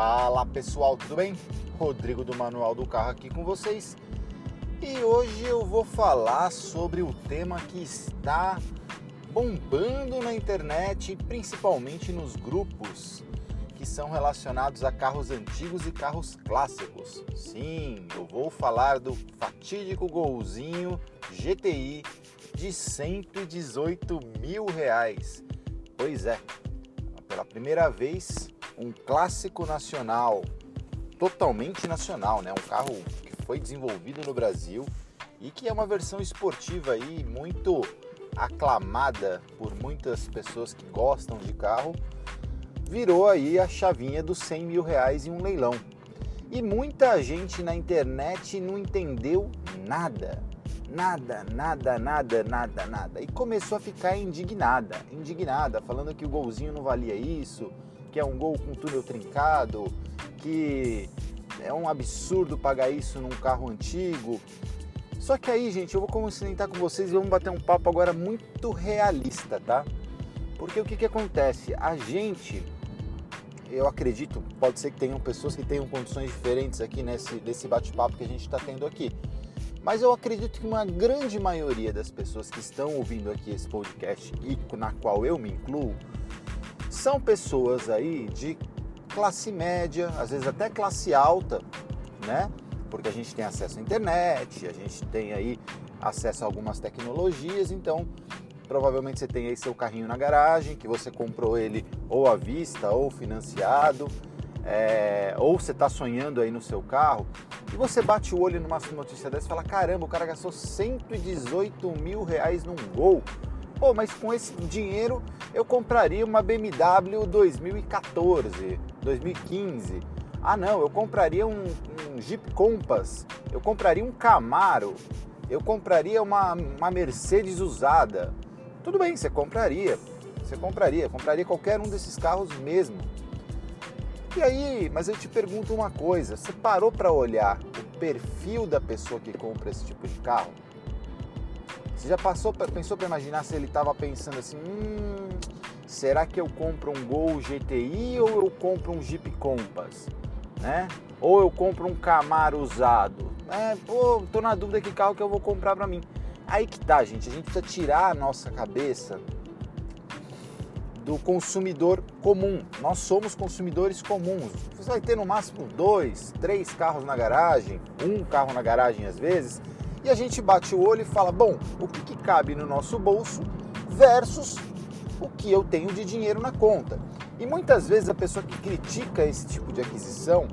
Fala pessoal, tudo bem? Rodrigo do Manual do Carro aqui com vocês. E hoje eu vou falar sobre o tema que está bombando na internet, principalmente nos grupos que são relacionados a carros antigos e carros clássicos. Sim, eu vou falar do fatídico Golzinho GTI de 118 mil reais. Pois é, pela primeira vez um clássico nacional, totalmente nacional, né? Um carro que foi desenvolvido no Brasil e que é uma versão esportiva aí muito aclamada por muitas pessoas que gostam de carro, virou aí a chavinha dos 100 mil reais em um leilão. E muita gente na internet não entendeu nada, nada, nada, nada, nada, nada. E começou a ficar indignada, indignada, falando que o golzinho não valia isso, que é um gol com túnel trincado, que é um absurdo pagar isso num carro antigo. Só que aí, gente, eu vou comentar com vocês e vamos bater um papo agora muito realista, tá? Porque o que, que acontece? A gente, eu acredito, pode ser que tenham pessoas que tenham condições diferentes aqui nesse, nesse bate-papo que a gente está tendo aqui. Mas eu acredito que uma grande maioria das pessoas que estão ouvindo aqui esse podcast e na qual eu me incluo, são pessoas aí de classe média, às vezes até classe alta, né? Porque a gente tem acesso à internet, a gente tem aí acesso a algumas tecnologias, então provavelmente você tem aí seu carrinho na garagem, que você comprou ele ou à vista ou financiado, é, ou você está sonhando aí no seu carro, e você bate o olho numa notícia dessa e fala: caramba, o cara gastou 118 mil reais num gol. Pô, mas com esse dinheiro eu compraria uma BMW 2014, 2015. Ah não, eu compraria um, um Jeep Compass, eu compraria um Camaro, eu compraria uma, uma Mercedes usada. Tudo bem, você compraria, você compraria, compraria qualquer um desses carros mesmo. E aí, mas eu te pergunto uma coisa, você parou para olhar o perfil da pessoa que compra esse tipo de carro? Você já passou, pensou para imaginar se ele estava pensando assim, hum, será que eu compro um Gol GTI ou eu compro um Jeep Compass, né? Ou eu compro um Camaro usado? É, pô, tô na dúvida que carro que eu vou comprar para mim. Aí que tá, gente, a gente precisa tirar a nossa cabeça do consumidor comum. Nós somos consumidores comuns. Você vai ter no máximo dois, três carros na garagem, um carro na garagem às vezes e a gente bate o olho e fala: bom, o que, que cabe no nosso bolso versus o que eu tenho de dinheiro na conta. E muitas vezes a pessoa que critica esse tipo de aquisição,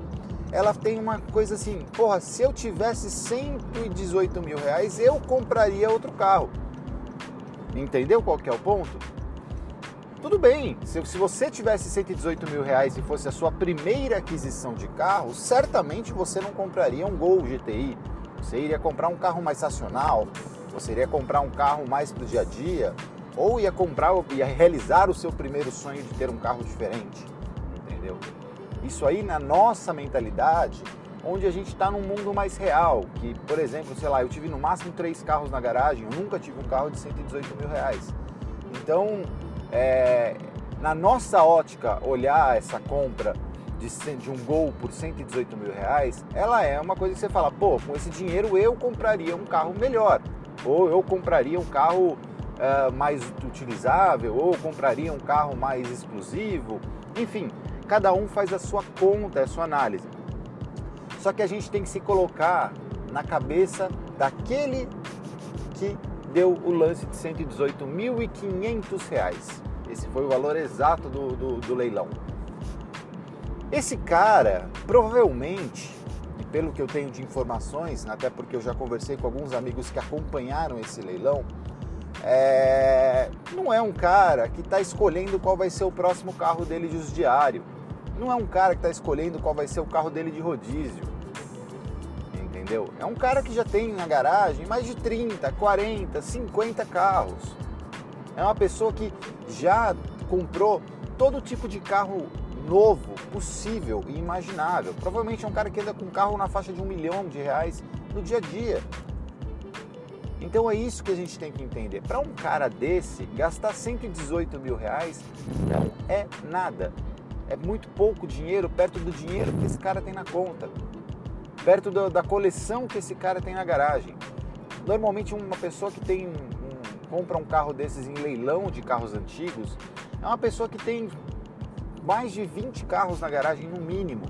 ela tem uma coisa assim: porra, se eu tivesse 118 mil reais, eu compraria outro carro. Entendeu qual que é o ponto? Tudo bem, se, se você tivesse 118 mil reais e fosse a sua primeira aquisição de carro, certamente você não compraria um Gol GTI, você iria comprar um carro mais racional, você iria comprar um carro mais para o dia a dia, ou ia comprar, ia realizar o seu primeiro sonho de ter um carro diferente, entendeu? Isso aí na nossa mentalidade, onde a gente está num mundo mais real, que, por exemplo, sei lá, eu tive no máximo três carros na garagem, eu nunca tive um carro de 118 mil reais. Então, é, na nossa ótica, olhar essa compra de, de um Gol por 118 mil reais, ela é uma coisa que você fala, pô, com esse dinheiro eu compraria um carro melhor, ou eu compraria um carro uh, mais utilizável, ou compraria um carro mais exclusivo, enfim, cada um faz a sua conta, a sua análise. Só que a gente tem que se colocar na cabeça daquele que deu o lance de 118.500 reais. Esse foi o valor exato do, do, do leilão. Esse cara, provavelmente, e pelo que eu tenho de informações, até porque eu já conversei com alguns amigos que acompanharam esse leilão, é... não é um cara que está escolhendo qual vai ser o próximo carro dele de uso diário. Não é um cara que está escolhendo qual vai ser o carro dele de rodízio. Entendeu? É um cara que já tem na garagem mais de 30, 40, 50 carros. É uma pessoa que já comprou todo tipo de carro novo possível e imaginável. Provavelmente é um cara que anda com um carro na faixa de um milhão de reais no dia a dia. Então é isso que a gente tem que entender. Para um cara desse, gastar 118 mil reais não é nada. é muito pouco dinheiro perto do dinheiro que esse cara tem na conta, perto do, da coleção que esse cara tem na garagem. Normalmente uma pessoa que tem um, compra um carro desses em leilão de carros antigos é uma pessoa que tem mais de 20 carros na garagem no mínimo.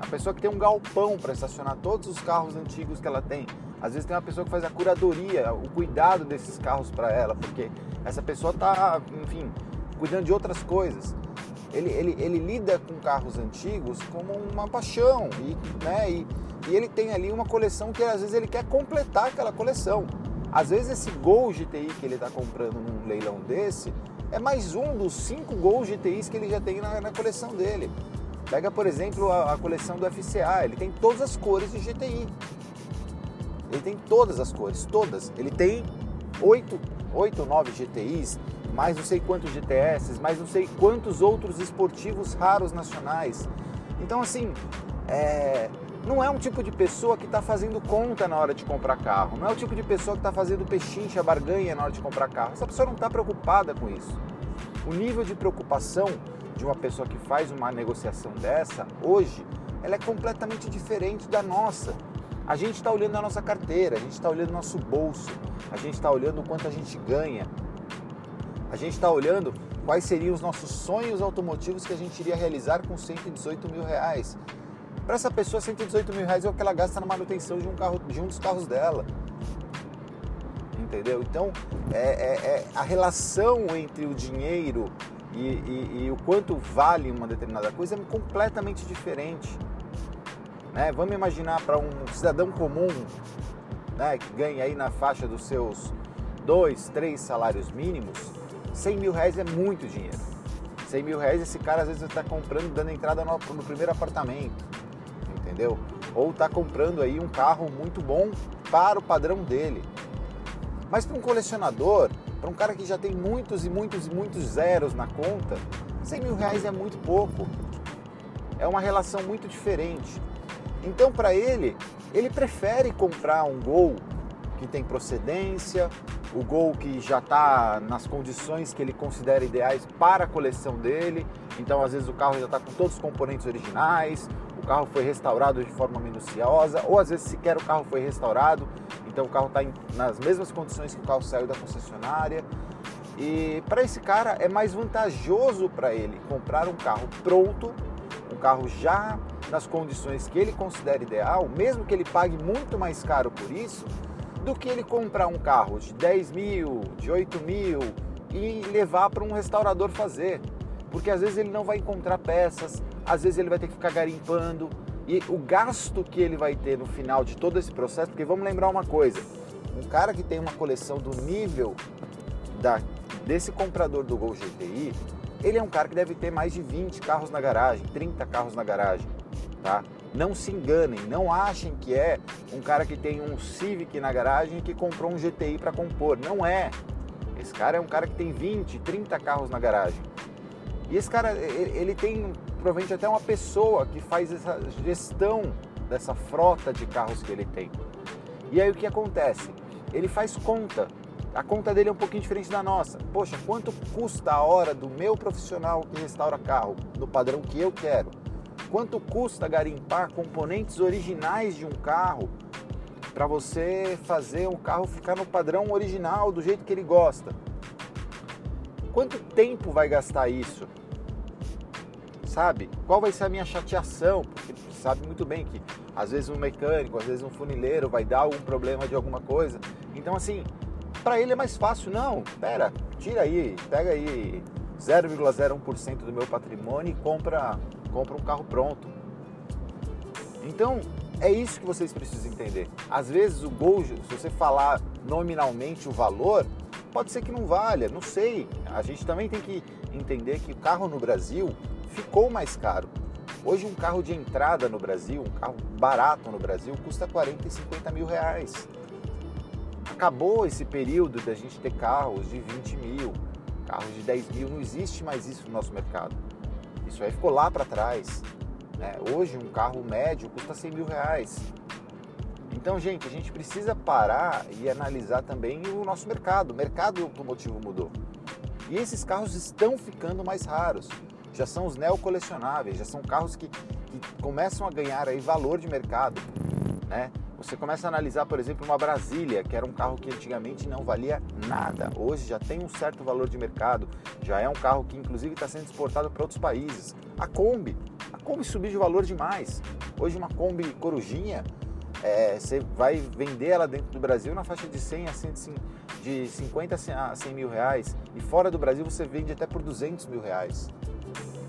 A pessoa que tem um galpão para estacionar todos os carros antigos que ela tem. Às vezes tem uma pessoa que faz a curadoria, o cuidado desses carros para ela, porque essa pessoa está, enfim, cuidando de outras coisas. Ele, ele, ele lida com carros antigos como uma paixão e, né, e, e ele tem ali uma coleção que às vezes ele quer completar aquela coleção. Às vezes esse Gol GTI que ele está comprando num leilão desse é mais um dos cinco Gol GTIs que ele já tem na, na coleção dele. Pega, por exemplo, a, a, coleção do FCA, ele tem todas as cores de GTI. Ele tem todas as cores, todas. Ele tem oito, oito nove GTIs, mais não sei quantos GTS, mais não sei quantos outros esportivos raros nacionais. Então, assim, é, não é um tipo de pessoa que está fazendo conta na hora de comprar carro, não é o tipo de pessoa que está fazendo pechincha, barganha na hora de comprar carro. Essa pessoa não está preocupada com isso. O nível de preocupação de uma pessoa que faz uma negociação dessa, hoje, ela é completamente diferente da nossa. A gente está olhando a nossa carteira, a gente está olhando o nosso bolso, a gente está olhando o quanto a gente ganha, a gente está olhando quais seriam os nossos sonhos automotivos que a gente iria realizar com 118 mil reais. Para essa pessoa, 118 mil reais é o que ela gasta na manutenção de um, carro, de um dos carros dela. Entendeu? Então, é, é, é a relação entre o dinheiro e, e, e, o quanto vale uma determinada coisa é completamente diferente. Né? Vamos imaginar para um cidadão comum né, que ganha aí na faixa dos seus dois, três salários mínimos, 100 mil reais é muito dinheiro. 100 mil reais esse cara às vezes está comprando, dando entrada no, no primeiro apartamento entendeu? Ou está comprando aí um carro muito bom para o padrão dele. Mas para um colecionador, para um cara que já tem muitos e muitos e muitos zeros na conta, 100 mil reais é muito pouco. É uma relação muito diferente. Então, para ele, ele prefere comprar um Gol que tem procedência, o Gol que já está nas condições que ele considera ideais para a coleção dele. Então, às vezes, o carro já está com todos os componentes originais, o carro foi restaurado de forma minuciosa, ou às vezes sequer o carro foi restaurado, então o carro está nas mesmas condições que o carro saiu da concessionária. E para esse cara é mais vantajoso para ele comprar um carro pronto, um carro já nas condições que ele considera ideal, mesmo que ele pague muito mais caro por isso, do que ele comprar um carro de 10 mil, de 8 mil e levar para um restaurador fazer. Porque às vezes ele não vai encontrar peças, às vezes ele vai ter que ficar garimpando e o gasto que ele vai ter no final de todo esse processo, porque vamos lembrar uma coisa, um cara que tem uma coleção do nível da, desse comprador do Gol GTI, ele é um cara que deve ter mais de 20 carros na garagem, 30 carros na garagem, tá? Não se enganem, não achem que é um cara que tem um Civic na garagem e que comprou um GTI para compor, não é. Esse cara é um cara que tem 20, 30 carros na garagem. E esse cara, ele tem provavelmente até uma pessoa que faz essa gestão dessa frota de carros que ele tem. E aí o que acontece? Ele faz conta. A conta dele é um pouquinho diferente da nossa. Poxa, quanto custa a hora do meu profissional que restaura carro no padrão que eu quero? Quanto custa garimpar componentes originais de um carro para você fazer um carro ficar no padrão original do jeito que ele gosta? Quanto tempo vai gastar isso? Sabe? Qual vai ser a minha chateação? Porque sabe muito bem que às vezes um mecânico, às vezes um funileiro vai dar algum problema de alguma coisa. Então assim, para ele é mais fácil, não, pera, tira aí, pega aí 0,01% do meu patrimônio e compra, compra um carro pronto. Então, é isso que vocês precisam entender. Às vezes o Gol, se você falar nominalmente o valor, pode ser que não valha, não sei. A gente também tem que entender que o carro no Brasil ficou mais caro. Hoje um carro de entrada no Brasil, um carro barato no Brasil, custa 40 e 50 mil reais. Acabou esse período da gente ter carros de 20 mil, carros de 10 mil, não existe mais isso no nosso mercado. Isso aí ficou lá para trás. Né? Hoje um carro médio custa 100 mil reais. Então, gente, a gente precisa parar e analisar também o nosso mercado. O mercado automotivo mudou. E esses carros estão ficando mais raros. já são os neocolecionáveis, já são carros que, que começam a ganhar aí valor de mercado, né? Você começa a analisar, por exemplo, uma Brasília, que era um carro que antigamente não valia nada. Hoje já tem um certo valor de mercado, já é um carro que inclusive está sendo exportado para outros países. A Kombi, a Kombi subiu de valor demais. Hoje uma Kombi Corujinha, é, você vai vender ela dentro do Brasil na faixa de 100 a 150, de 50 a 100 mil reais. E fora do Brasil você vende até por 200 mil reais.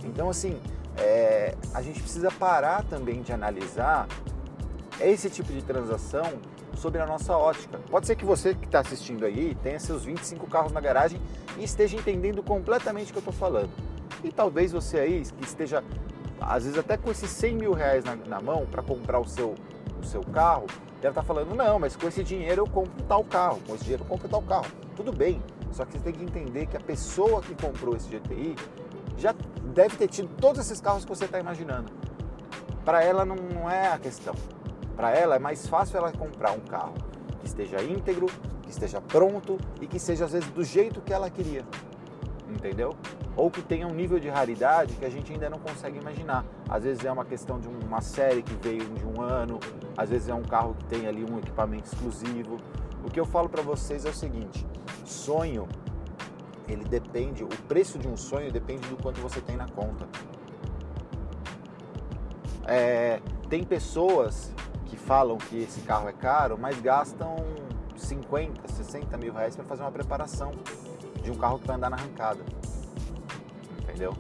Então assim, é, a gente precisa parar também de analisar esse tipo de transação sobre a nossa ótica. Pode ser que você que está assistindo aí tenha seus 25 carros na garagem e esteja entendendo completamente o que eu estou falando. E talvez você aí que esteja, às vezes até com esses 100 mil reais na, na mão para comprar o seu, o seu carro, deve estar tá falando, não, mas com esse dinheiro eu compro tal carro, com esse dinheiro eu compro tal carro. Tudo bem, só que você tem que entender que a pessoa que comprou esse GTI já deve ter tido todos esses carros que você está imaginando. Para ela não, não é a questão. Para ela é mais fácil ela comprar um carro que esteja íntegro, que esteja pronto e que seja às vezes do jeito que ela queria. Entendeu? Ou que tenha um nível de raridade que a gente ainda não consegue imaginar. Às vezes é uma questão de uma série que veio de um ano, às vezes é um carro que tem ali um equipamento exclusivo. O que eu falo para vocês é o seguinte: sonho, ele depende, o preço de um sonho depende do quanto você tem na conta. É, tem pessoas que falam que esse carro é caro, mas gastam 50, 60 mil reais para fazer uma preparação de um carro que vai andar na arrancada. Entendeu?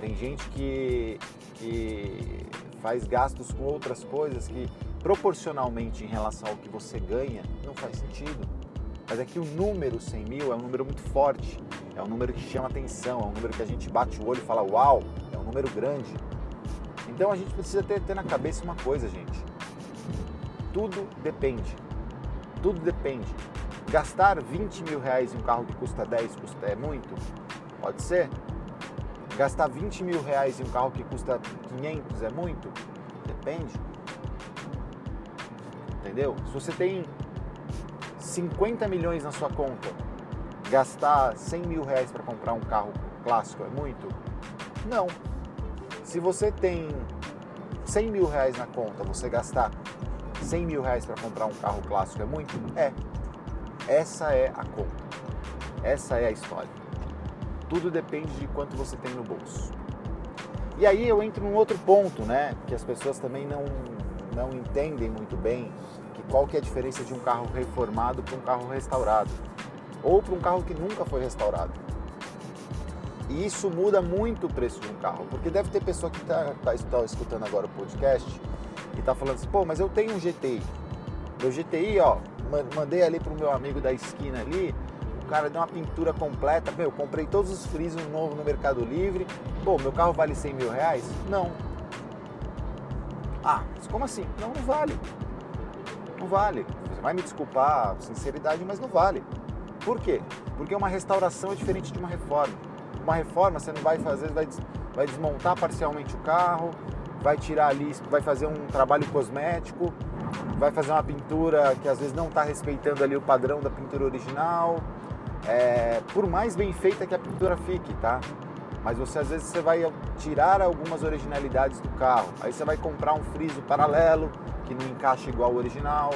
Tem gente que, que faz gastos com outras coisas que proporcionalmente em relação ao que você ganha não faz sentido. Mas é que o número 100 mil é um número muito forte, é um número que chama atenção, é um número que a gente bate o olho e fala uau, é um número grande. Então a gente precisa ter, ter na cabeça uma coisa, gente tudo depende. Tudo depende. Gastar 20 mil reais em um carro que custa 10 custa, é muito? Pode ser. Gastar 20 mil reais em um carro que custa 500 é muito? Depende. Entendeu? Se você tem 50 milhões na sua conta, gastar 100 mil reais para comprar um carro clássico é muito? Não. Se você tem 100 mil reais na conta, você gastar 100 mil reais para comprar um carro clássico é muito? É. Essa é a conta. Essa é a história. Tudo depende de quanto você tem no bolso. E aí eu entro num outro ponto, né? Que as pessoas também não, não entendem muito bem que qual que é a diferença de um carro reformado para um carro restaurado ou para um carro que nunca foi restaurado. E isso muda muito o preço de um carro, porque deve ter pessoa que está tá, tá escutando agora o podcast e tá falando assim, pô, mas eu tenho um GTI. Meu GTI, ó, mandei ali pro meu amigo da esquina ali, o cara deu uma pintura completa, meu, comprei todos os frisos novos no Mercado Livre, pô, meu carro vale 100 mil reais? Não. Ah, mas como assim? Não, não vale. Não vale. Você vai me desculpar sinceridade, mas não vale. Por quê? Porque uma restauração é diferente de uma reforma. Uma reforma você não vai fazer, vai, vai desmontar parcialmente o carro, vai tirar ali, vai fazer um trabalho cosmético, vai fazer uma pintura que às vezes não está respeitando ali o padrão da pintura original. É, por mais bem feita que a pintura fique, tá? Mas você às vezes você vai tirar algumas originalidades do carro. Aí você vai comprar um friso paralelo que não encaixa igual ao original,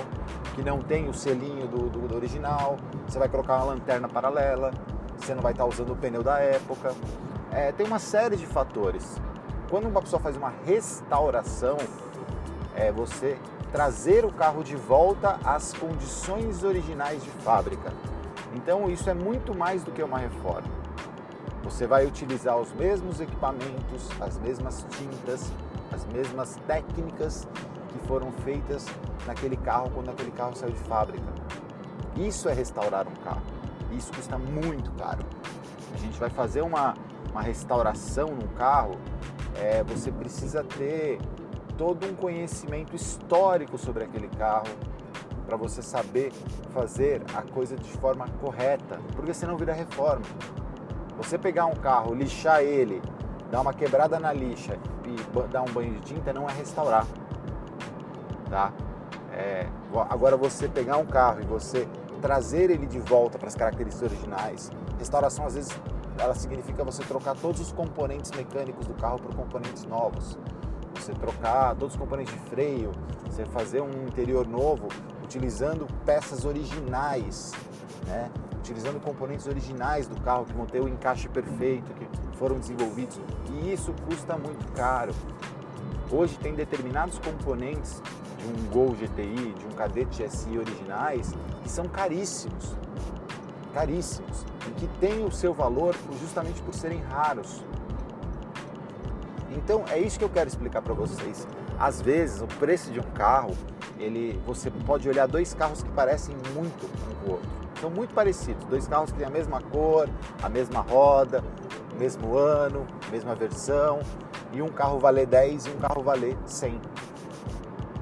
que não tem o selinho do, do, do original. Você vai colocar uma lanterna paralela. Você não vai estar tá usando o pneu da época. É, tem uma série de fatores quando uma pessoa faz uma restauração, é você trazer o carro de volta às condições originais de fábrica. Então isso é muito mais do que uma reforma. Você vai utilizar os mesmos equipamentos, as mesmas tintas, as mesmas técnicas que foram feitas naquele carro quando aquele carro saiu de fábrica. Isso é restaurar um carro. Isso custa muito caro. A gente vai fazer uma, uma restauração num carro é, você precisa ter todo um conhecimento histórico sobre aquele carro para você saber fazer a coisa de forma correta, porque senão vira reforma. Você pegar um carro, lixar ele, dar uma quebrada na lixa e dar um banho de tinta não é restaurar, tá? É, agora você pegar um carro e você trazer ele de volta para as características originais, restauração às vezes ela significa você trocar todos os componentes mecânicos do carro por componentes novos. Você trocar todos os componentes de freio, você fazer um interior novo utilizando peças originais, né? utilizando componentes originais do carro que vão ter o encaixe perfeito, que foram desenvolvidos. E isso custa muito caro. Hoje tem determinados componentes de um Gol GTI, de um Cadete SI originais, que são caríssimos. Caríssimos. E que têm o seu valor justamente por serem raros. Então é isso que eu quero explicar para vocês. Às vezes o preço de um carro, ele, você pode olhar dois carros que parecem muito um com o outro. São muito parecidos, dois carros que têm a mesma cor, a mesma roda, mesmo ano, mesma versão, e um carro valer 10 e um carro valer 100.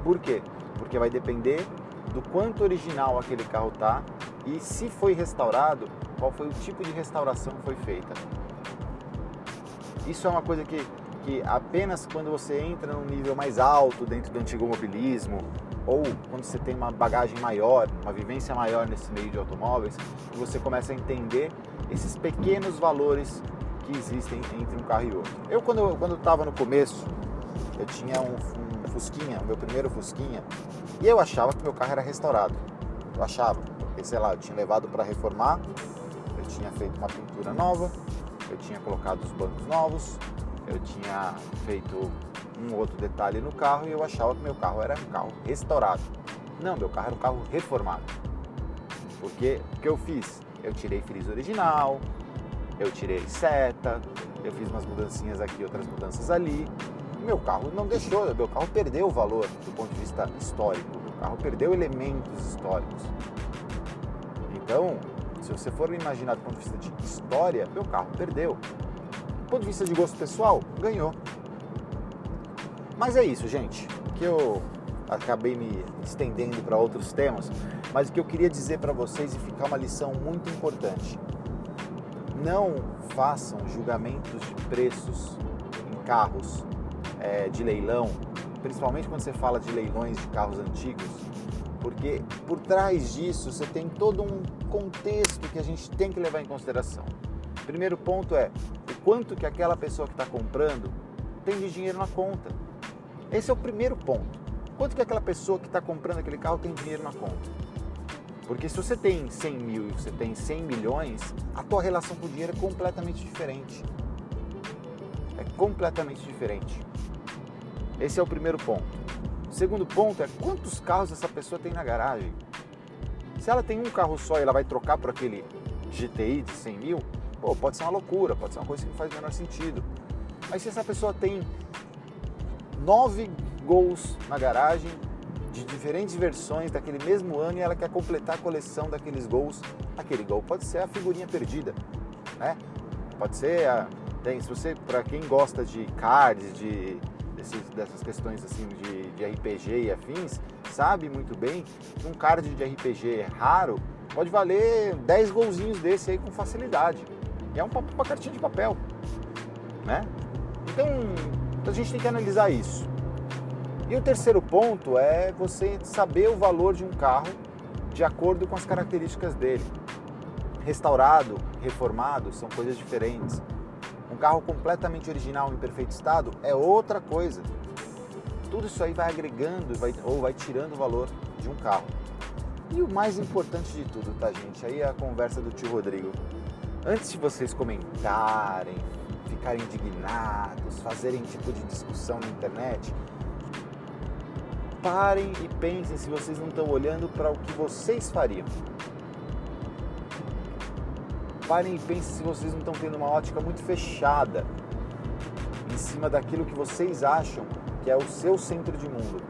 Por quê? Porque vai depender do quanto original aquele carro tá e se foi restaurado, qual foi o tipo de restauração que foi feita. Isso é uma coisa que que apenas quando você entra num nível mais alto dentro do antigo mobilismo ou quando você tem uma bagagem maior, uma vivência maior nesse meio de automóveis, você começa a entender esses pequenos valores que existem entre um carro e outro. Eu quando quando estava no começo, eu tinha um, um Fusquinha, meu primeiro Fusquinha, e eu achava que meu carro era restaurado. Eu achava, porque sei lá, eu tinha levado para reformar, eu tinha feito uma pintura nova, eu tinha colocado os bancos novos, eu tinha feito um outro detalhe no carro e eu achava que meu carro era um carro restaurado. Não, meu carro era um carro reformado. Porque o que eu fiz? Eu tirei feliz original, eu tirei seta, eu fiz umas mudancinhas aqui, outras mudanças ali. Meu carro não deixou, meu carro perdeu o valor do ponto de vista histórico, meu carro perdeu elementos históricos. Então, se você for imaginar do ponto de vista de história, meu carro perdeu. Ponto de vista de gosto pessoal, ganhou. Mas é isso, gente. Que eu acabei me estendendo para outros temas, mas o que eu queria dizer para vocês e ficar uma lição muito importante. Não façam julgamentos de preços em carros é, de leilão, principalmente quando você fala de leilões de carros antigos, porque por trás disso você tem todo um contexto que a gente tem que levar em consideração. Primeiro ponto é quanto que aquela pessoa que está comprando tem de dinheiro na conta. Esse é o primeiro ponto. Quanto que aquela pessoa que está comprando aquele carro tem dinheiro na conta? Porque se você tem 100 mil e você tem 100 milhões, a tua relação com o dinheiro é completamente diferente. É completamente diferente. Esse é o primeiro ponto. O segundo ponto é quantos carros essa pessoa tem na garagem. Se ela tem um carro só e ela vai trocar por aquele GTI de 100 mil, Pô, pode ser uma loucura, pode ser uma coisa que não faz o menor sentido. Mas se essa pessoa tem nove gols na garagem, de diferentes versões daquele mesmo ano e ela quer completar a coleção daqueles gols, aquele gol pode ser a figurinha perdida, né? Pode ser a, tem, se você para quem gosta de cards, de desses, dessas questões assim de, de RPG e afins, sabe muito bem que um card de RPG raro pode valer 10 golzinhos desse aí com facilidade é um, uma cartinha de papel, né? Então, a gente tem que analisar isso. E o terceiro ponto é você saber o valor de um carro de acordo com as características dele. Restaurado, reformado são coisas diferentes. Um carro completamente original em perfeito estado é outra coisa. Tudo isso aí vai agregando vai, ou vai tirando o valor de um carro. E o mais importante de tudo, tá, gente? Aí é a conversa do tio Rodrigo. Antes de vocês comentarem, ficarem indignados, fazerem tipo de discussão na internet, parem e pensem se vocês não estão olhando para o que vocês fariam. Parem e pensem se vocês não estão tendo uma ótica muito fechada em cima daquilo que vocês acham que é o seu centro de mundo.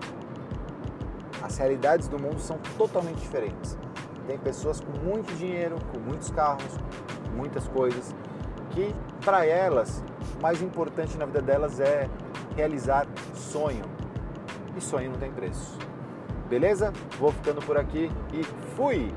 As realidades do mundo são totalmente diferentes. Tem pessoas com muito dinheiro, com muitos carros, muitas coisas que para elas o mais importante na vida delas é realizar sonho. E sonho não tem preço. Beleza? Vou ficando por aqui e fui!